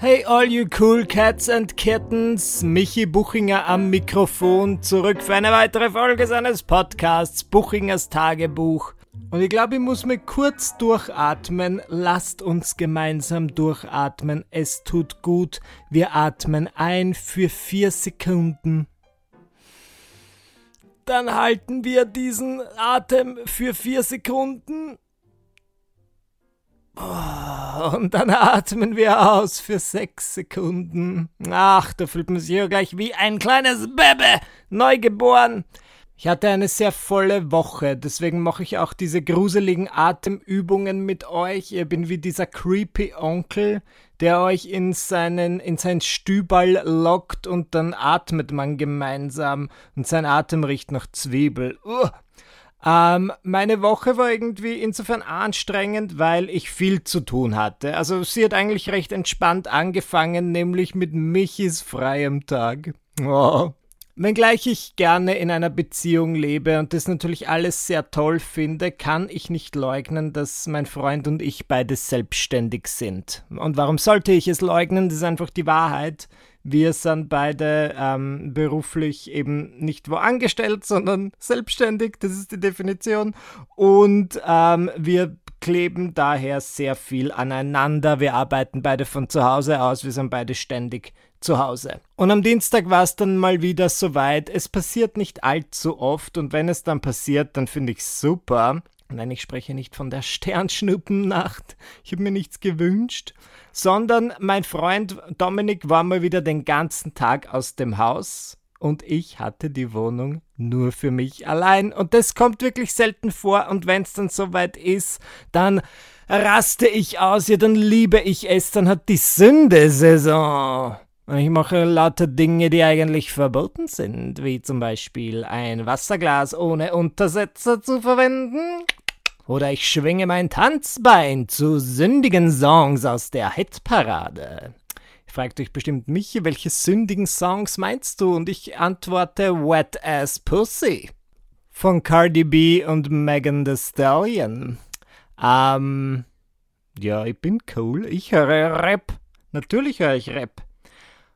Hey all you cool cats and kittens, Michi Buchinger am Mikrofon, zurück für eine weitere Folge seines Podcasts Buchingers Tagebuch. Und ich glaube, ich muss mir kurz durchatmen. Lasst uns gemeinsam durchatmen. Es tut gut. Wir atmen ein für vier Sekunden. Dann halten wir diesen Atem für vier Sekunden. Oh, und dann atmen wir aus für sechs Sekunden. Ach, da fühlt man sich ja gleich wie ein kleines Baby, neugeboren. Ich hatte eine sehr volle Woche, deswegen mache ich auch diese gruseligen Atemübungen mit euch. Ich bin wie dieser creepy Onkel, der euch in seinen in sein Stüball lockt und dann atmet man gemeinsam und sein Atem riecht nach Zwiebel. Uh. Ähm, meine Woche war irgendwie insofern anstrengend, weil ich viel zu tun hatte. Also sie hat eigentlich recht entspannt angefangen, nämlich mit Michis freiem Tag. Oh. Wenngleich ich gerne in einer Beziehung lebe und das natürlich alles sehr toll finde, kann ich nicht leugnen, dass mein Freund und ich beide selbstständig sind. Und warum sollte ich es leugnen? Das ist einfach die Wahrheit. Wir sind beide ähm, beruflich eben nicht wo angestellt, sondern selbstständig, das ist die Definition. Und ähm, wir kleben daher sehr viel aneinander. Wir arbeiten beide von zu Hause aus, wir sind beide ständig zu Hause. Und am Dienstag war es dann mal wieder soweit. Es passiert nicht allzu oft und wenn es dann passiert, dann finde ich super. Nein, ich spreche nicht von der Sternschnuppennacht. Ich habe mir nichts gewünscht, sondern mein Freund Dominik war mal wieder den ganzen Tag aus dem Haus und ich hatte die Wohnung nur für mich allein. Und das kommt wirklich selten vor. Und wenn es dann soweit ist, dann raste ich aus. Ja, dann liebe ich es. Dann hat die Sünde Saison. Und ich mache lauter Dinge, die eigentlich verboten sind, wie zum Beispiel ein Wasserglas ohne Untersetzer zu verwenden. Oder ich schwinge mein Tanzbein zu sündigen Songs aus der Hitparade. Ihr fragt euch bestimmt, Michi, welche sündigen Songs meinst du? Und ich antworte Wet Ass Pussy von Cardi B und Megan Thee Stallion. Ähm, ja, ich bin cool. Ich höre Rap. Natürlich höre ich Rap.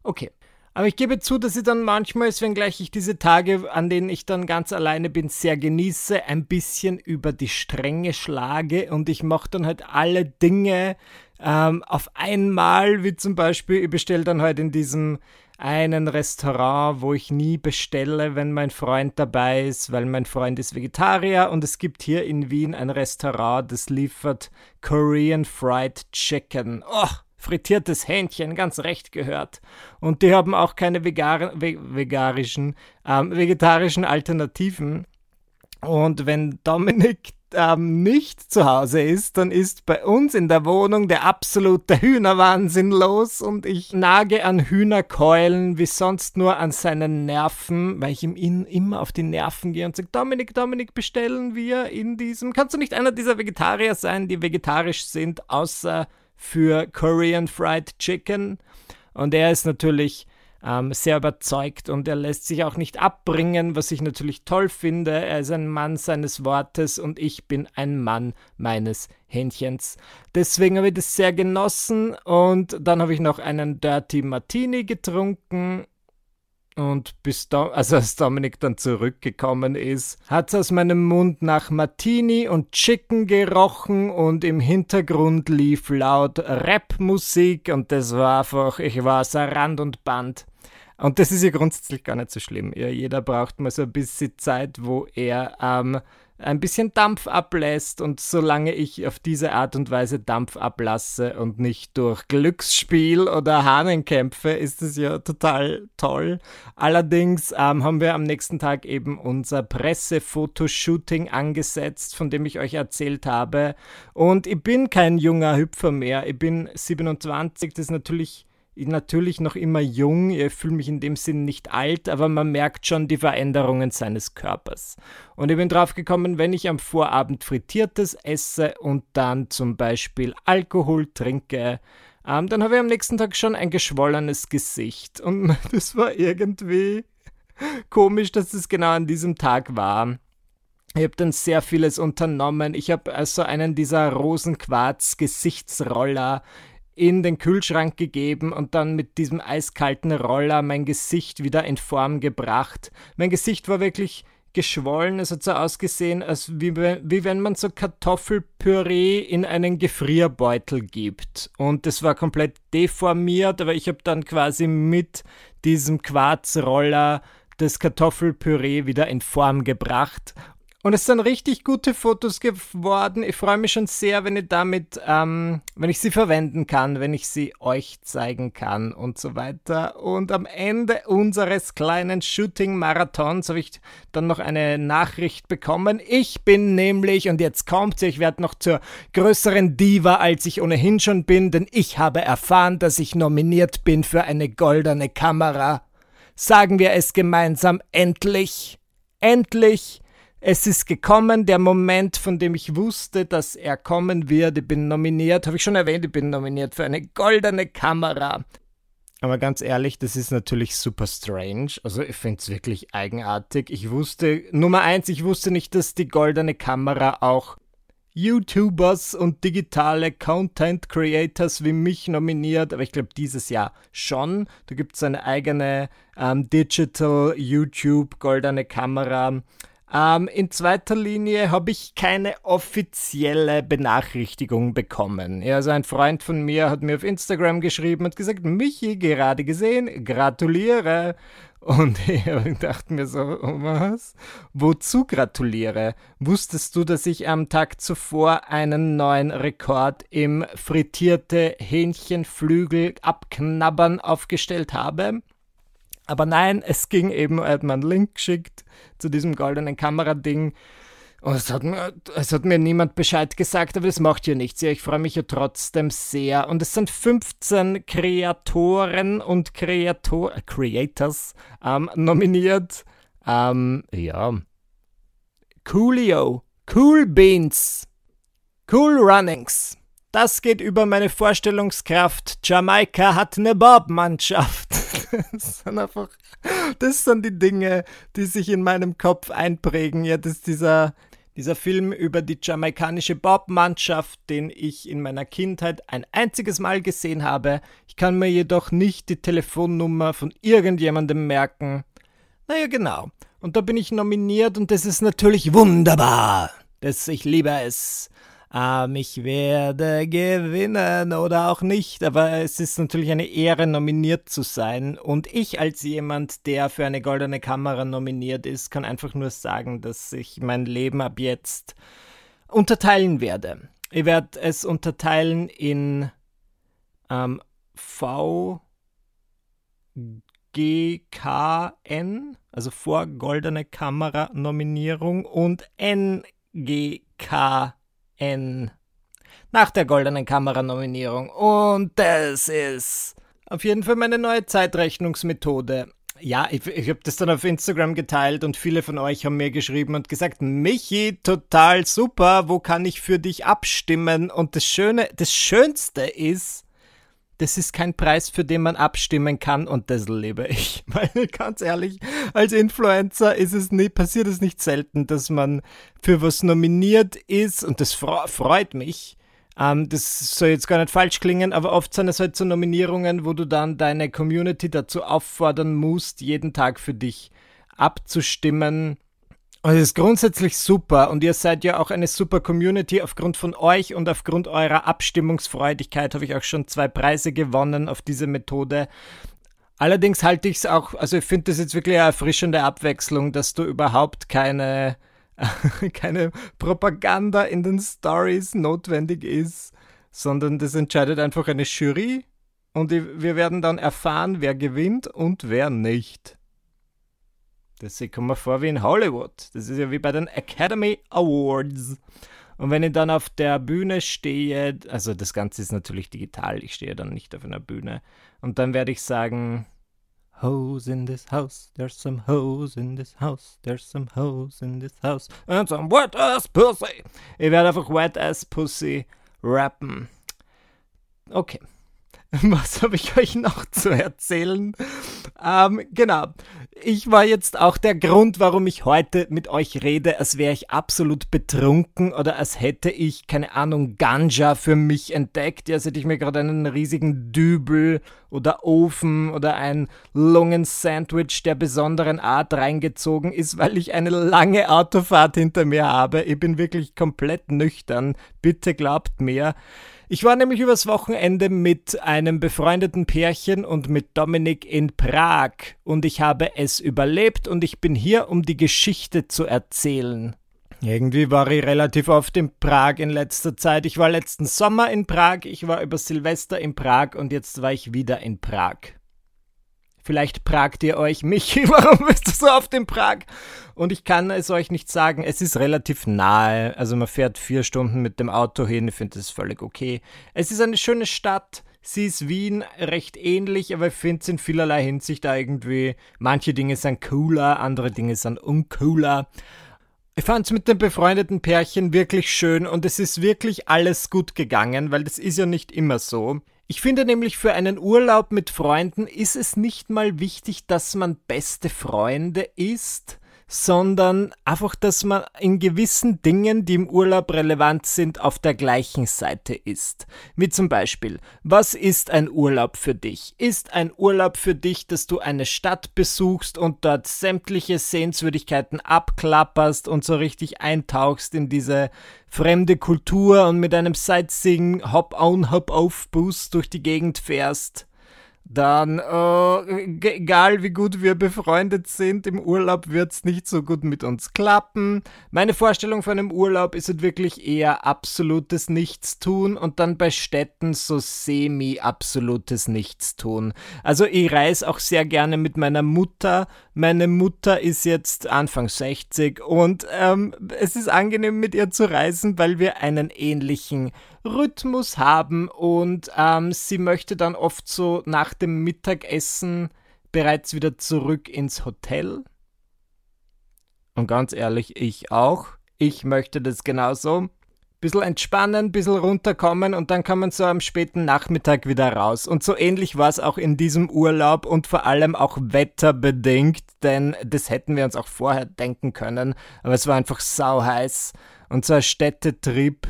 Okay. Aber ich gebe zu, dass ich dann manchmal, wenngleich ich diese Tage, an denen ich dann ganz alleine bin, sehr genieße, ein bisschen über die Stränge schlage und ich mache dann halt alle Dinge ähm, auf einmal, wie zum Beispiel, ich bestelle dann halt in diesem einen Restaurant, wo ich nie bestelle, wenn mein Freund dabei ist, weil mein Freund ist Vegetarier und es gibt hier in Wien ein Restaurant, das liefert Korean Fried Chicken. Oh, frittiertes Hähnchen, ganz recht gehört. Und die haben auch keine vegar ve vegarischen, ähm, vegetarischen Alternativen. Und wenn Dominik ähm, nicht zu Hause ist, dann ist bei uns in der Wohnung der absolute Hühnerwahnsinn los und ich nage an Hühnerkeulen wie sonst nur an seinen Nerven, weil ich ihm immer auf die Nerven gehe und sage, Dominik, Dominik, bestellen wir in diesem, kannst du nicht einer dieser Vegetarier sein, die vegetarisch sind, außer für Korean Fried Chicken. Und er ist natürlich ähm, sehr überzeugt und er lässt sich auch nicht abbringen, was ich natürlich toll finde. Er ist ein Mann seines Wortes und ich bin ein Mann meines Hähnchens. Deswegen habe ich das sehr genossen und dann habe ich noch einen Dirty Martini getrunken und bis Dom also als Dominik dann zurückgekommen ist, hat es aus meinem Mund nach Martini und Chicken gerochen und im Hintergrund lief laut Rapmusik und das war einfach, ich war außer Rand und Band. Und das ist ja grundsätzlich gar nicht so schlimm. Ja, jeder braucht mal so ein bisschen Zeit, wo er ähm, ein bisschen Dampf ablässt und solange ich auf diese Art und Weise Dampf ablasse und nicht durch Glücksspiel oder Hahnenkämpfe, ist es ja total toll. Allerdings ähm, haben wir am nächsten Tag eben unser Pressefotoshooting angesetzt, von dem ich euch erzählt habe. Und ich bin kein junger Hüpfer mehr. Ich bin 27, das ist natürlich natürlich noch immer jung, ich fühle mich in dem Sinn nicht alt, aber man merkt schon die Veränderungen seines Körpers. Und ich bin drauf gekommen, wenn ich am Vorabend Frittiertes esse und dann zum Beispiel Alkohol trinke, ähm, dann habe ich am nächsten Tag schon ein geschwollenes Gesicht. Und das war irgendwie komisch, dass es genau an diesem Tag war. Ich habe dann sehr vieles unternommen. Ich habe also einen dieser Rosenquarz-Gesichtsroller in den Kühlschrank gegeben und dann mit diesem eiskalten Roller mein Gesicht wieder in Form gebracht. Mein Gesicht war wirklich geschwollen. Es hat so ausgesehen, als wie, wie wenn man so Kartoffelpüree in einen Gefrierbeutel gibt. Und das war komplett deformiert, aber ich habe dann quasi mit diesem Quarzroller das Kartoffelpüree wieder in Form gebracht und es sind richtig gute Fotos geworden. Ich freue mich schon sehr, wenn ich damit, ähm, wenn ich sie verwenden kann, wenn ich sie euch zeigen kann und so weiter. Und am Ende unseres kleinen Shooting-Marathons habe ich dann noch eine Nachricht bekommen. Ich bin nämlich, und jetzt kommt sie, ich werde noch zur größeren Diva, als ich ohnehin schon bin, denn ich habe erfahren, dass ich nominiert bin für eine goldene Kamera. Sagen wir es gemeinsam, endlich, endlich es ist gekommen, der Moment, von dem ich wusste, dass er kommen wird. Ich bin nominiert, habe ich schon erwähnt, ich bin nominiert für eine goldene Kamera. Aber ganz ehrlich, das ist natürlich super strange. Also ich finde es wirklich eigenartig. Ich wusste, Nummer eins, ich wusste nicht, dass die goldene Kamera auch YouTubers und digitale Content Creators wie mich nominiert, aber ich glaube dieses Jahr schon. Da gibt es eine eigene ähm, Digital YouTube Goldene Kamera. Ähm, in zweiter Linie habe ich keine offizielle Benachrichtigung bekommen. Also ein Freund von mir hat mir auf Instagram geschrieben und gesagt, Michi, gerade gesehen, gratuliere. Und ich dachte mir so, was? Wozu gratuliere? Wusstest du, dass ich am Tag zuvor einen neuen Rekord im frittierte Hähnchenflügel abknabbern aufgestellt habe? Aber nein, es ging eben, er hat mir einen Link geschickt zu diesem goldenen Kamerading. Und es hat, mir, es hat mir niemand Bescheid gesagt, aber das macht ja nichts. Ja, ich freue mich ja trotzdem sehr. Und es sind 15 Kreatoren und Kreator Creators ähm, nominiert. Ähm, ja. Coolio, Cool Beans, Cool Runnings. Das geht über meine Vorstellungskraft. Jamaika hat eine Bob-Mannschaft. Das sind einfach, das sind die Dinge, die sich in meinem Kopf einprägen. Ja, das ist dieser, dieser Film über die jamaikanische Bob-Mannschaft, den ich in meiner Kindheit ein einziges Mal gesehen habe. Ich kann mir jedoch nicht die Telefonnummer von irgendjemandem merken. Naja, genau. Und da bin ich nominiert und das ist natürlich wunderbar. Das, ich liebe es. Ähm, ich werde gewinnen oder auch nicht, aber es ist natürlich eine Ehre, nominiert zu sein. Und ich als jemand, der für eine goldene Kamera nominiert ist, kann einfach nur sagen, dass ich mein Leben ab jetzt unterteilen werde. Ich werde es unterteilen in ähm, V, also vor goldene Kamera Nominierung und N, G, K, N. Nach der goldenen Kamera-Nominierung. Und das ist auf jeden Fall meine neue Zeitrechnungsmethode. Ja, ich, ich habe das dann auf Instagram geteilt und viele von euch haben mir geschrieben und gesagt, Michi, total super, wo kann ich für dich abstimmen? Und das Schöne, das Schönste ist, das ist kein Preis, für den man abstimmen kann und das liebe ich. Weil ganz ehrlich, als Influencer ist es nie, passiert es nicht selten, dass man für was nominiert ist und das freut mich. Ähm, das soll jetzt gar nicht falsch klingen, aber oft sind es halt so Nominierungen, wo du dann deine Community dazu auffordern musst, jeden Tag für dich abzustimmen es ist grundsätzlich super und ihr seid ja auch eine super Community. Aufgrund von euch und aufgrund eurer Abstimmungsfreudigkeit habe ich auch schon zwei Preise gewonnen auf diese Methode. Allerdings halte ich es auch, also ich finde das jetzt wirklich eine erfrischende Abwechslung, dass du überhaupt keine, keine Propaganda in den Stories notwendig ist, sondern das entscheidet einfach eine Jury und wir werden dann erfahren, wer gewinnt und wer nicht. Das kommt mir vor wie in Hollywood. Das ist ja wie bei den Academy Awards. Und wenn ich dann auf der Bühne stehe, also das Ganze ist natürlich digital, ich stehe dann nicht auf einer Bühne. Und dann werde ich sagen, Hoes in this house, there's some hoes in this house, there's some hoes in this house, and some wet ass pussy. Ich werde einfach wet ass pussy rappen. Okay. Was habe ich euch noch zu erzählen? ähm, genau. Ich war jetzt auch der Grund, warum ich heute mit euch rede, als wäre ich absolut betrunken oder als hätte ich, keine Ahnung, Ganja für mich entdeckt, als hätte ich mir gerade einen riesigen Dübel oder Ofen oder ein Lungen-Sandwich der besonderen Art reingezogen ist, weil ich eine lange Autofahrt hinter mir habe. Ich bin wirklich komplett nüchtern. Bitte glaubt mir. Ich war nämlich übers Wochenende mit einem befreundeten Pärchen und mit Dominik in Prag und ich habe es überlebt und ich bin hier, um die Geschichte zu erzählen. Irgendwie war ich relativ oft in Prag in letzter Zeit. Ich war letzten Sommer in Prag, ich war über Silvester in Prag und jetzt war ich wieder in Prag. Vielleicht fragt ihr euch, Michi, warum bist du so oft in Prag? Und ich kann es euch nicht sagen, es ist relativ nahe. Also man fährt vier Stunden mit dem Auto hin, ich finde das völlig okay. Es ist eine schöne Stadt. Sie ist Wien recht ähnlich, aber ich finde es in vielerlei Hinsicht irgendwie, manche Dinge sind cooler, andere Dinge sind uncooler. Ich fand es mit dem befreundeten Pärchen wirklich schön und es ist wirklich alles gut gegangen, weil das ist ja nicht immer so. Ich finde nämlich für einen Urlaub mit Freunden ist es nicht mal wichtig, dass man beste Freunde ist, sondern einfach, dass man in gewissen Dingen, die im Urlaub relevant sind, auf der gleichen Seite ist. Wie zum Beispiel, was ist ein Urlaub für dich? Ist ein Urlaub für dich, dass du eine Stadt besuchst und dort sämtliche Sehenswürdigkeiten abklapperst und so richtig eintauchst in diese fremde Kultur und mit einem Sightseeing Hop-on, Hop-off-Boost durch die Gegend fährst? Dann, äh, egal wie gut wir befreundet sind, im Urlaub wird's nicht so gut mit uns klappen. Meine Vorstellung von einem Urlaub ist halt wirklich eher absolutes Nichtstun und dann bei Städten so semi-absolutes Nichtstun. Also ich reise auch sehr gerne mit meiner Mutter. Meine Mutter ist jetzt Anfang 60 und ähm, es ist angenehm mit ihr zu reisen, weil wir einen ähnlichen Rhythmus haben und ähm, sie möchte dann oft so nach dem Mittagessen bereits wieder zurück ins Hotel. Und ganz ehrlich, ich auch. Ich möchte das genauso. Bisschen entspannen, bisschen runterkommen und dann kann man so am späten Nachmittag wieder raus. Und so ähnlich war es auch in diesem Urlaub und vor allem auch wetterbedingt, denn das hätten wir uns auch vorher denken können. Aber es war einfach sau heiß und so ein Städtetrip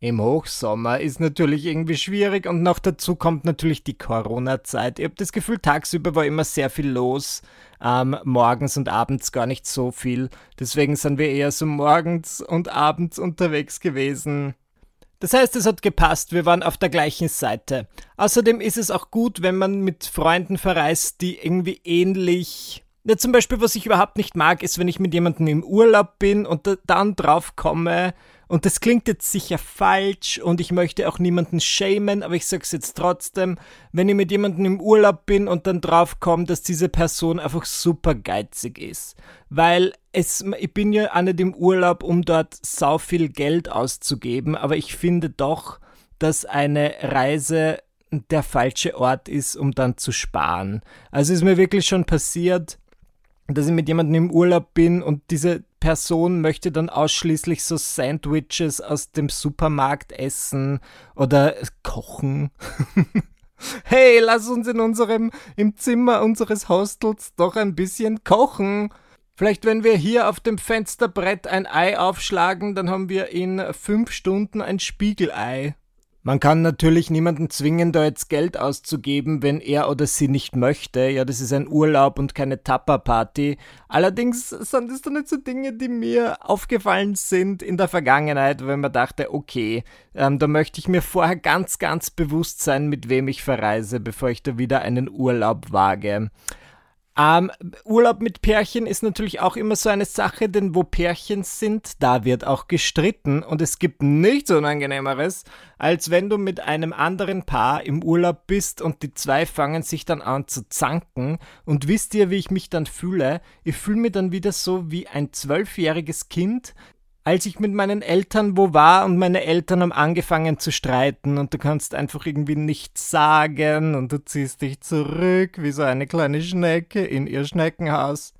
im Hochsommer ist natürlich irgendwie schwierig und noch dazu kommt natürlich die Corona-Zeit. Ich habe das Gefühl, tagsüber war immer sehr viel los, ähm, morgens und abends gar nicht so viel. Deswegen sind wir eher so morgens und abends unterwegs gewesen. Das heißt, es hat gepasst, wir waren auf der gleichen Seite. Außerdem ist es auch gut, wenn man mit Freunden verreist, die irgendwie ähnlich ja, zum Beispiel, was ich überhaupt nicht mag, ist, wenn ich mit jemandem im Urlaub bin und da, dann drauf komme, und das klingt jetzt sicher falsch und ich möchte auch niemanden schämen, aber ich sag's jetzt trotzdem, wenn ich mit jemandem im Urlaub bin und dann drauf komme, dass diese Person einfach super geizig ist. Weil es, ich bin ja auch nicht im Urlaub, um dort sau viel Geld auszugeben, aber ich finde doch, dass eine Reise der falsche Ort ist, um dann zu sparen. Also ist mir wirklich schon passiert, dass ich mit jemandem im Urlaub bin und diese Person möchte dann ausschließlich so Sandwiches aus dem Supermarkt essen oder kochen. hey, lass uns in unserem, im Zimmer unseres Hostels doch ein bisschen kochen. Vielleicht, wenn wir hier auf dem Fensterbrett ein Ei aufschlagen, dann haben wir in fünf Stunden ein Spiegelei. Man kann natürlich niemanden zwingen, da jetzt Geld auszugeben, wenn er oder sie nicht möchte. Ja, das ist ein Urlaub und keine Tapperparty. Allerdings sind das dann nicht so Dinge, die mir aufgefallen sind in der Vergangenheit, wenn man dachte, okay, ähm, da möchte ich mir vorher ganz, ganz bewusst sein, mit wem ich verreise, bevor ich da wieder einen Urlaub wage. Ähm, Urlaub mit Pärchen ist natürlich auch immer so eine Sache, denn wo Pärchen sind, da wird auch gestritten und es gibt nichts Unangenehmeres, als wenn du mit einem anderen Paar im Urlaub bist und die zwei fangen sich dann an zu zanken und wisst ihr, wie ich mich dann fühle? Ich fühle mich dann wieder so wie ein zwölfjähriges Kind, als ich mit meinen Eltern wo war und meine Eltern haben angefangen zu streiten und du kannst einfach irgendwie nichts sagen und du ziehst dich zurück wie so eine kleine Schnecke in ihr Schneckenhaus.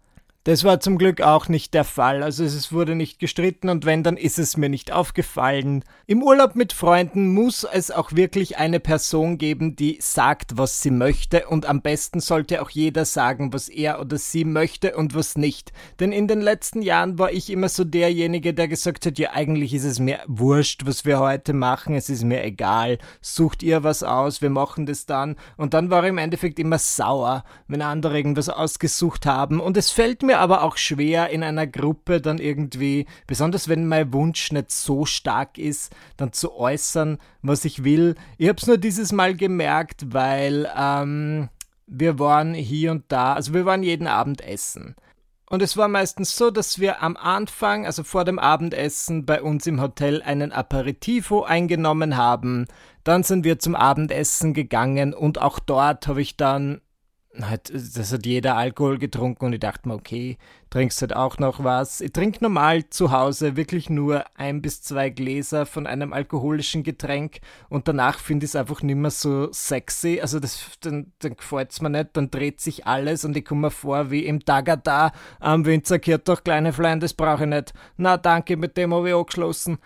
Das war zum Glück auch nicht der Fall. Also es wurde nicht gestritten und wenn, dann ist es mir nicht aufgefallen. Im Urlaub mit Freunden muss es auch wirklich eine Person geben, die sagt, was sie möchte und am besten sollte auch jeder sagen, was er oder sie möchte und was nicht. Denn in den letzten Jahren war ich immer so derjenige, der gesagt hat, ja eigentlich ist es mir wurscht, was wir heute machen, es ist mir egal, sucht ihr was aus, wir machen das dann. Und dann war ich im Endeffekt immer sauer, wenn andere irgendwas ausgesucht haben und es fällt mir mir aber auch schwer in einer Gruppe dann irgendwie, besonders wenn mein Wunsch nicht so stark ist, dann zu äußern, was ich will. Ich habe es nur dieses Mal gemerkt, weil ähm, wir waren hier und da, also wir waren jeden Abend essen. Und es war meistens so, dass wir am Anfang, also vor dem Abendessen, bei uns im Hotel einen Aperitivo eingenommen haben. Dann sind wir zum Abendessen gegangen und auch dort habe ich dann halt, das hat jeder Alkohol getrunken und ich dachte mir, okay, trinkst halt auch noch was. Ich trinke normal zu Hause wirklich nur ein bis zwei Gläser von einem alkoholischen Getränk und danach finde ich es einfach nicht mehr so sexy. Also das, dann, dann gefällt es mir nicht, dann dreht sich alles und ich komme mir vor wie im Tagada am Winzer doch kleine Flein, das brauche ich nicht. Na danke, mit dem habe ich angeschlossen.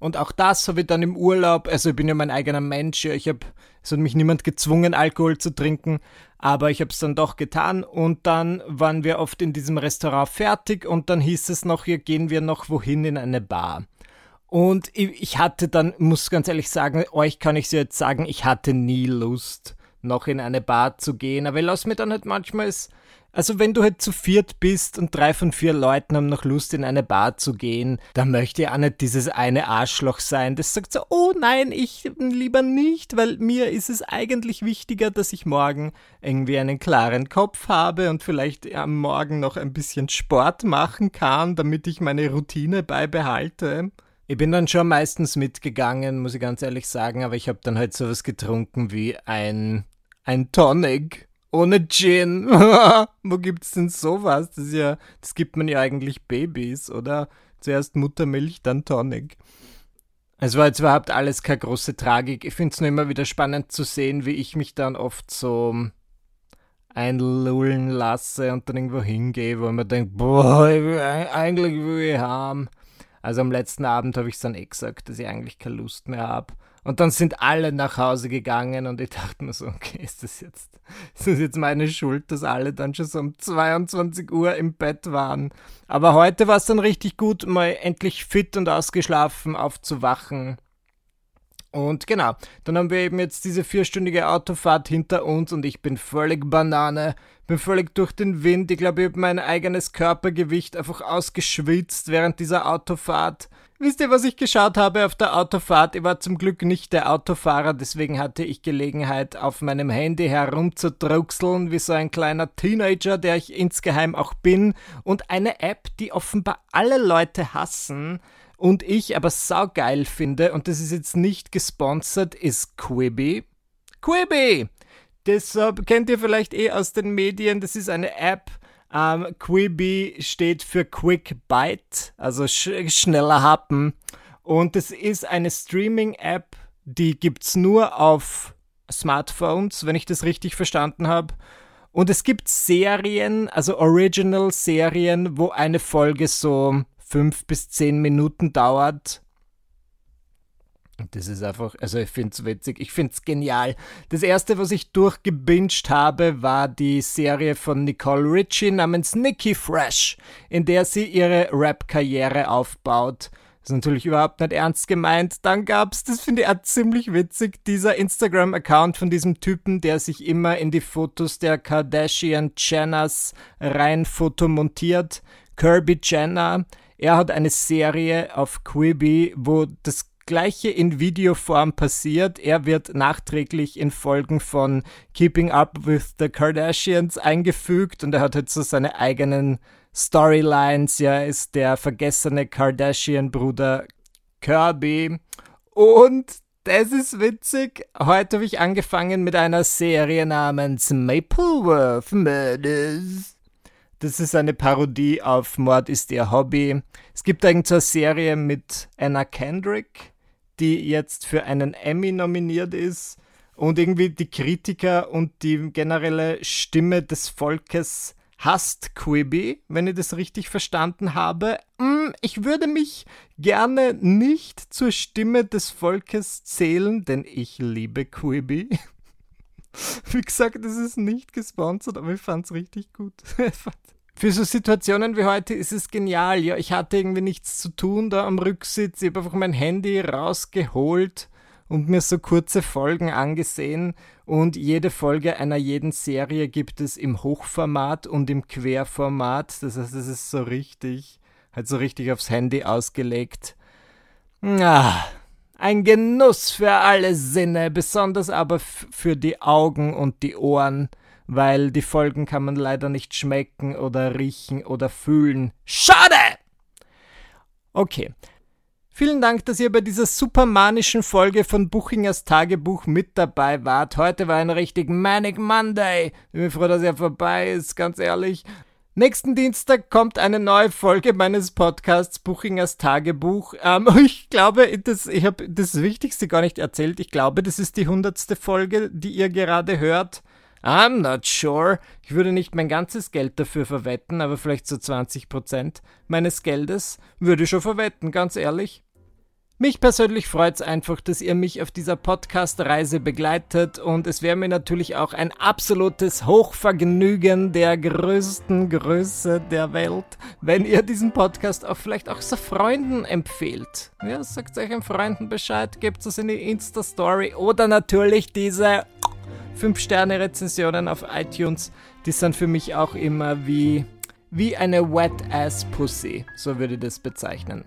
Und auch das habe ich dann im Urlaub, also ich bin ja mein eigener Mensch, ich habe, es hat mich niemand gezwungen, Alkohol zu trinken, aber ich habe es dann doch getan und dann waren wir oft in diesem Restaurant fertig und dann hieß es noch, hier gehen wir noch wohin in eine Bar. Und ich hatte dann, muss ganz ehrlich sagen, euch kann ich jetzt sagen, ich hatte nie Lust, noch in eine Bar zu gehen, aber ich lasse mir dann halt manchmal es also wenn du halt zu viert bist und drei von vier Leuten haben noch Lust in eine Bar zu gehen, dann möchte ich auch nicht dieses eine Arschloch sein, das sagt so, oh nein, ich lieber nicht, weil mir ist es eigentlich wichtiger, dass ich morgen irgendwie einen klaren Kopf habe und vielleicht am Morgen noch ein bisschen Sport machen kann, damit ich meine Routine beibehalte. Ich bin dann schon meistens mitgegangen, muss ich ganz ehrlich sagen, aber ich habe dann halt sowas getrunken wie ein, ein Tonic ohne Gin. Wo gibt's denn sowas? Das ja, das gibt man ja eigentlich Babys, oder? Zuerst Muttermilch, dann Tonic. Es war jetzt überhaupt alles keine große Tragik. Ich finde es nur immer wieder spannend zu sehen, wie ich mich dann oft so einlullen lasse und dann irgendwo hingehe, wo man denkt, boah, will, eigentlich will ich haben. Also am letzten Abend habe ich es dann eh gesagt, dass ich eigentlich keine Lust mehr habe. Und dann sind alle nach Hause gegangen und ich dachte mir so, okay, ist das jetzt, ist das jetzt meine Schuld, dass alle dann schon so um 22 Uhr im Bett waren. Aber heute war es dann richtig gut, mal endlich fit und ausgeschlafen aufzuwachen. Und genau, dann haben wir eben jetzt diese vierstündige Autofahrt hinter uns und ich bin völlig Banane, bin völlig durch den Wind. Ich glaube, ich habe mein eigenes Körpergewicht einfach ausgeschwitzt während dieser Autofahrt. Wisst ihr, was ich geschaut habe auf der Autofahrt? Ich war zum Glück nicht der Autofahrer, deswegen hatte ich Gelegenheit, auf meinem Handy herumzudruckseln, wie so ein kleiner Teenager, der ich insgeheim auch bin. Und eine App, die offenbar alle Leute hassen und ich aber saugeil finde, und das ist jetzt nicht gesponsert, ist Quibi. Quibi! Uh, kennt ihr vielleicht eh aus den Medien. Das ist eine App, ähm, Quibi steht für Quick Bite, also sch schneller Happen. Und es ist eine Streaming-App, die gibt es nur auf Smartphones, wenn ich das richtig verstanden habe. Und es gibt Serien, also Original-Serien, wo eine Folge so fünf bis zehn Minuten dauert das ist einfach, also ich finde es witzig, ich finde es genial. Das erste, was ich durchgebinged habe, war die Serie von Nicole Ritchie namens Nikki Fresh, in der sie ihre Rap-Karriere aufbaut. Das ist natürlich überhaupt nicht ernst gemeint. Dann gab es, das finde ich auch ziemlich witzig, dieser Instagram-Account von diesem Typen, der sich immer in die Fotos der Kardashian Jenners rein fotomontiert. Kirby Jenner. Er hat eine Serie auf Quibi, wo das Gleiche in Videoform passiert. Er wird nachträglich in Folgen von Keeping Up with the Kardashians eingefügt und er hat jetzt so seine eigenen Storylines. Ja, ist der vergessene Kardashian-Bruder Kirby. Und das ist witzig. Heute habe ich angefangen mit einer Serie namens Mapleworth Murders. Das ist eine Parodie auf Mord ist ihr Hobby. Es gibt eigentlich eine Serie mit Anna Kendrick die jetzt für einen Emmy nominiert ist und irgendwie die Kritiker und die generelle Stimme des Volkes hasst Quibi, wenn ich das richtig verstanden habe. Hm, ich würde mich gerne nicht zur Stimme des Volkes zählen, denn ich liebe Quibi. Wie gesagt, es ist nicht gesponsert, aber ich fand es richtig gut. Für so Situationen wie heute ist es genial. Ja, ich hatte irgendwie nichts zu tun da am Rücksitz. Ich habe einfach mein Handy rausgeholt und mir so kurze Folgen angesehen. Und jede Folge einer jeden Serie gibt es im Hochformat und im Querformat. Das heißt, es ist so richtig, halt so richtig aufs Handy ausgelegt. Ah, ein Genuss für alle Sinne, besonders aber für die Augen und die Ohren weil die Folgen kann man leider nicht schmecken oder riechen oder fühlen. Schade! Okay. Vielen Dank, dass ihr bei dieser supermanischen Folge von Buchingers Tagebuch mit dabei wart. Heute war ein richtig Manic Monday. Ich bin froh, dass er vorbei ist, ganz ehrlich. Nächsten Dienstag kommt eine neue Folge meines Podcasts Buchingers Tagebuch. Ähm, ich glaube, das, ich habe das Wichtigste gar nicht erzählt. Ich glaube, das ist die hundertste Folge, die ihr gerade hört. I'm not sure. Ich würde nicht mein ganzes Geld dafür verwetten, aber vielleicht so 20% meines Geldes würde ich schon verwetten, ganz ehrlich. Mich persönlich freut es einfach, dass ihr mich auf dieser Podcast-Reise begleitet und es wäre mir natürlich auch ein absolutes Hochvergnügen der größten Größe der Welt, wenn ihr diesen Podcast auch vielleicht auch so Freunden empfehlt. Ja, sagt euch Freunden Bescheid, gebt es in die Insta-Story oder natürlich diese 5-Sterne-Rezensionen auf iTunes, die sind für mich auch immer wie, wie eine Wet-Ass-Pussy, so würde ich das bezeichnen.